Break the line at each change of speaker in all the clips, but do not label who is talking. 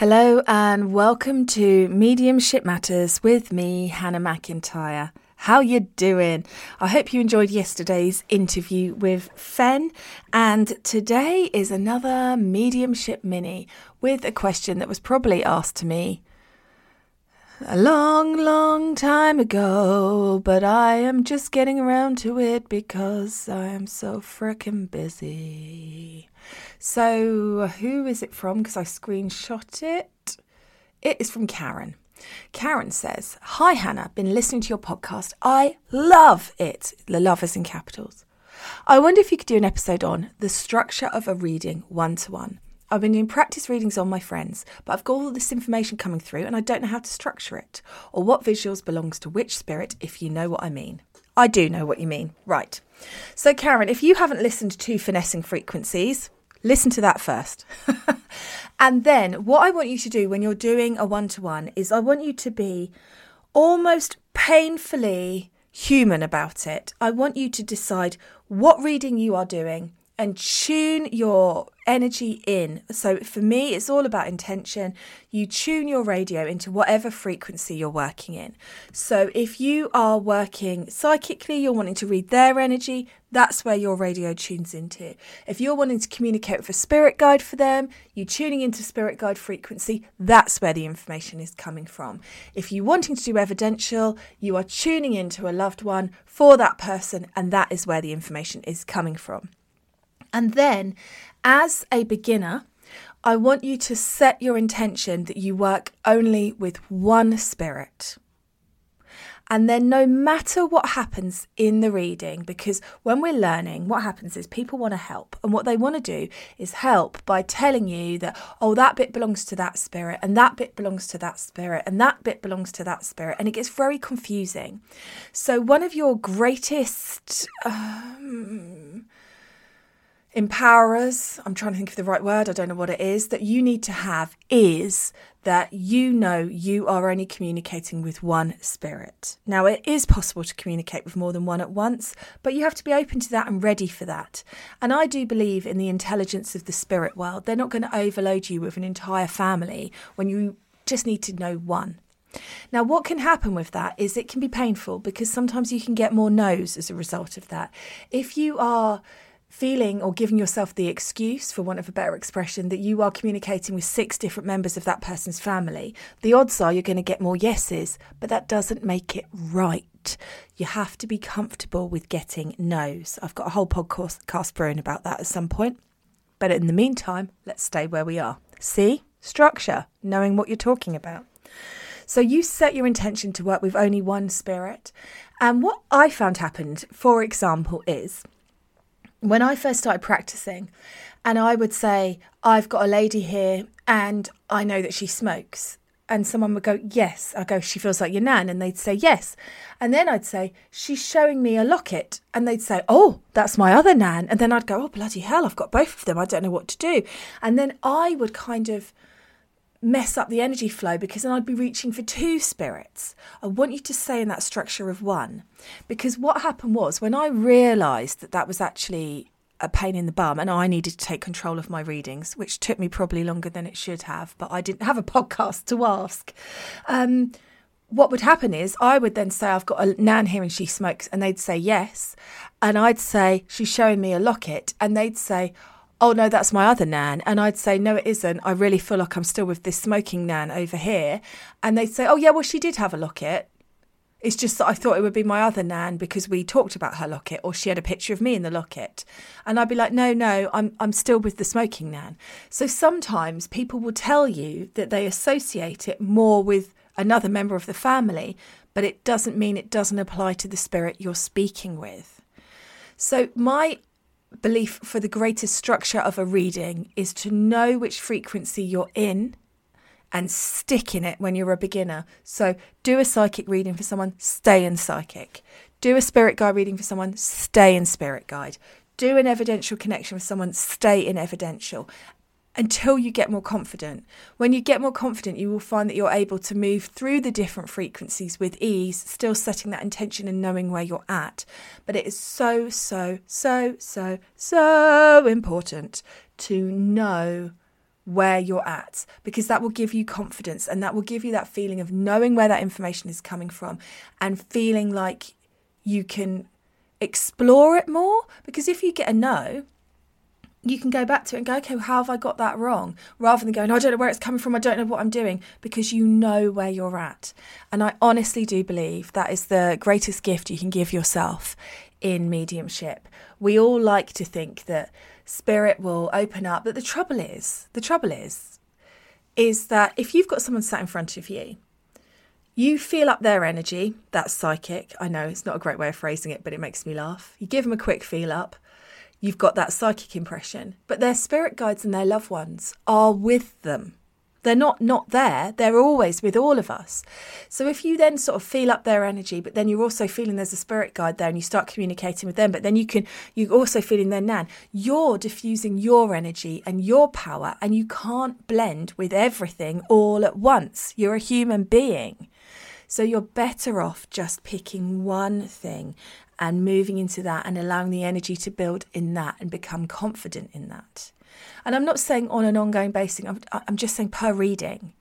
Hello and welcome to Mediumship Matters with me, Hannah McIntyre. How you doing? I hope you enjoyed yesterday's interview with Fen and today is another mediumship mini with a question that was probably asked to me a long, long time ago, but I am just getting around to it because I am so frickin' busy. So, who is it from? Because I screenshot it. It is from Karen. Karen says, Hi Hannah, been listening to your podcast. I love it. The love is in capitals. I wonder if you could do an episode on the structure of a reading one to one. I've been doing practice readings on my friends, but I've got all this information coming through and I don't know how to structure it or what visuals belongs to which spirit, if you know what I mean. I do know what you mean. Right. So, Karen, if you haven't listened to Finessing Frequencies, listen to that first. and then, what I want you to do when you're doing a one to one is I want you to be almost painfully human about it. I want you to decide what reading you are doing and tune your energy in. So for me, it's all about intention. You tune your radio into whatever frequency you're working in. So if you are working psychically, you're wanting to read their energy, that's where your radio tunes into. If you're wanting to communicate with a spirit guide for them, you're tuning into spirit guide frequency, that's where the information is coming from. If you're wanting to do evidential, you are tuning into a loved one for that person, and that is where the information is coming from. And then, as a beginner, I want you to set your intention that you work only with one spirit. And then, no matter what happens in the reading, because when we're learning, what happens is people want to help. And what they want to do is help by telling you that, oh, that bit belongs to that spirit, and that bit belongs to that spirit, and that bit belongs to that spirit. And it gets very confusing. So, one of your greatest. Um, empowerers, I'm trying to think of the right word, I don't know what it is, that you need to have is that you know you are only communicating with one spirit. Now, it is possible to communicate with more than one at once, but you have to be open to that and ready for that. And I do believe in the intelligence of the spirit world. They're not going to overload you with an entire family when you just need to know one. Now, what can happen with that is it can be painful because sometimes you can get more no's as a result of that. If you are feeling or giving yourself the excuse, for want of a better expression, that you are communicating with six different members of that person's family, the odds are you're going to get more yeses, but that doesn't make it right. You have to be comfortable with getting no's. I've got a whole podcast brewing about that at some point. But in the meantime, let's stay where we are. See? Structure, knowing what you're talking about. So you set your intention to work with only one spirit. And what I found happened, for example, is when I first started practicing, and I would say, I've got a lady here and I know that she smokes. And someone would go, Yes. I go, She feels like your nan. And they'd say, Yes. And then I'd say, She's showing me a locket. And they'd say, Oh, that's my other nan. And then I'd go, Oh, bloody hell, I've got both of them. I don't know what to do. And then I would kind of mess up the energy flow because then I'd be reaching for two spirits. I want you to stay in that structure of one because what happened was when I realized that that was actually a pain in the bum and I needed to take control of my readings, which took me probably longer than it should have, but I didn't have a podcast to ask. Um, what would happen is I would then say, I've got a nan here and she smokes, and they'd say yes. And I'd say, she's showing me a locket, and they'd say, oh no, that's my other nan. And I'd say, no, it isn't. I really feel like I'm still with this smoking nan over here. And they'd say, oh yeah, well, she did have a locket. It's just that I thought it would be my other nan because we talked about her locket or she had a picture of me in the locket. And I'd be like, no, no, I'm, I'm still with the smoking nan. So sometimes people will tell you that they associate it more with another member of the family, but it doesn't mean it doesn't apply to the spirit you're speaking with. So my belief for the greatest structure of a reading is to know which frequency you're in and stick in it when you're a beginner. So, do a psychic reading for someone, stay in psychic. Do a spirit guide reading for someone, stay in spirit guide. Do an evidential connection with someone, stay in evidential until you get more confident. When you get more confident, you will find that you're able to move through the different frequencies with ease, still setting that intention and knowing where you're at. But it is so, so, so, so, so important to know where you're at because that will give you confidence and that will give you that feeling of knowing where that information is coming from and feeling like you can explore it more. Because if you get a no, you can go back to it and go, okay, well, how have I got that wrong? Rather than going, I don't know where it's coming from, I don't know what I'm doing, because you know where you're at. And I honestly do believe that is the greatest gift you can give yourself in mediumship. We all like to think that spirit will open up, but the trouble is, the trouble is, is that if you've got someone sat in front of you, you feel up their energy, that's psychic. I know it's not a great way of phrasing it, but it makes me laugh. You give them a quick feel up you've got that psychic impression. But their spirit guides and their loved ones are with them. They're not not there. They're always with all of us. So if you then sort of feel up their energy, but then you're also feeling there's a spirit guide there, and you start communicating with them, but then you can you're also feeling their nan. You're diffusing your energy and your power, and you can't blend with everything all at once. You're a human being. So you're better off just picking one thing and moving into that and allowing the energy to build in that and become confident in that. And I'm not saying on an ongoing basis, I'm, I'm just saying per reading.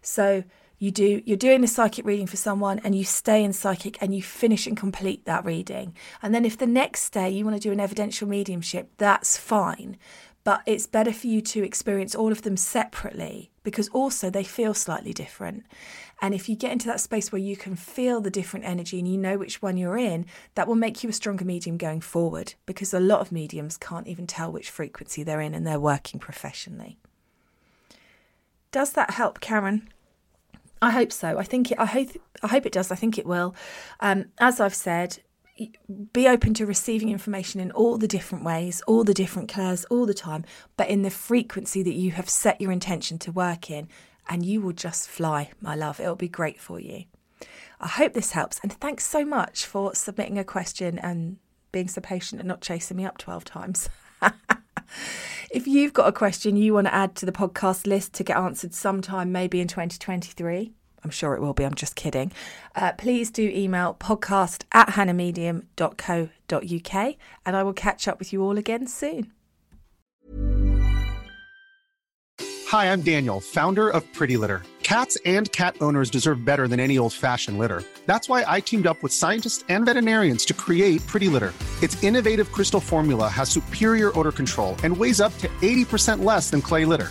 So you do you're doing a psychic reading for someone and you stay in psychic and you finish and complete that reading. And then if the next day you want to do an evidential mediumship, that's fine. But it's better for you to experience all of them separately because also they feel slightly different. And if you get into that space where you can feel the different energy and you know which one you're in, that will make you a stronger medium going forward because a lot of mediums can't even tell which frequency they're in and they're working professionally. Does that help, Karen? I hope so. I think it, I hope I hope it does. I think it will. Um, as I've said, be open to receiving information in all the different ways, all the different clairs, all the time, but in the frequency that you have set your intention to work in, and you will just fly, my love. It'll be great for you. I hope this helps, and thanks so much for submitting a question and being so patient and not chasing me up 12 times. if you've got a question you want to add to the podcast list to get answered sometime, maybe in 2023, I'm sure it will be, I'm just kidding. Uh, please do email podcast at hannahmedium.co.uk and I will catch up with you all again soon.
Hi, I'm Daniel, founder of Pretty Litter. Cats and cat owners deserve better than any old fashioned litter. That's why I teamed up with scientists and veterinarians to create Pretty Litter. Its innovative crystal formula has superior odor control and weighs up to 80% less than clay litter.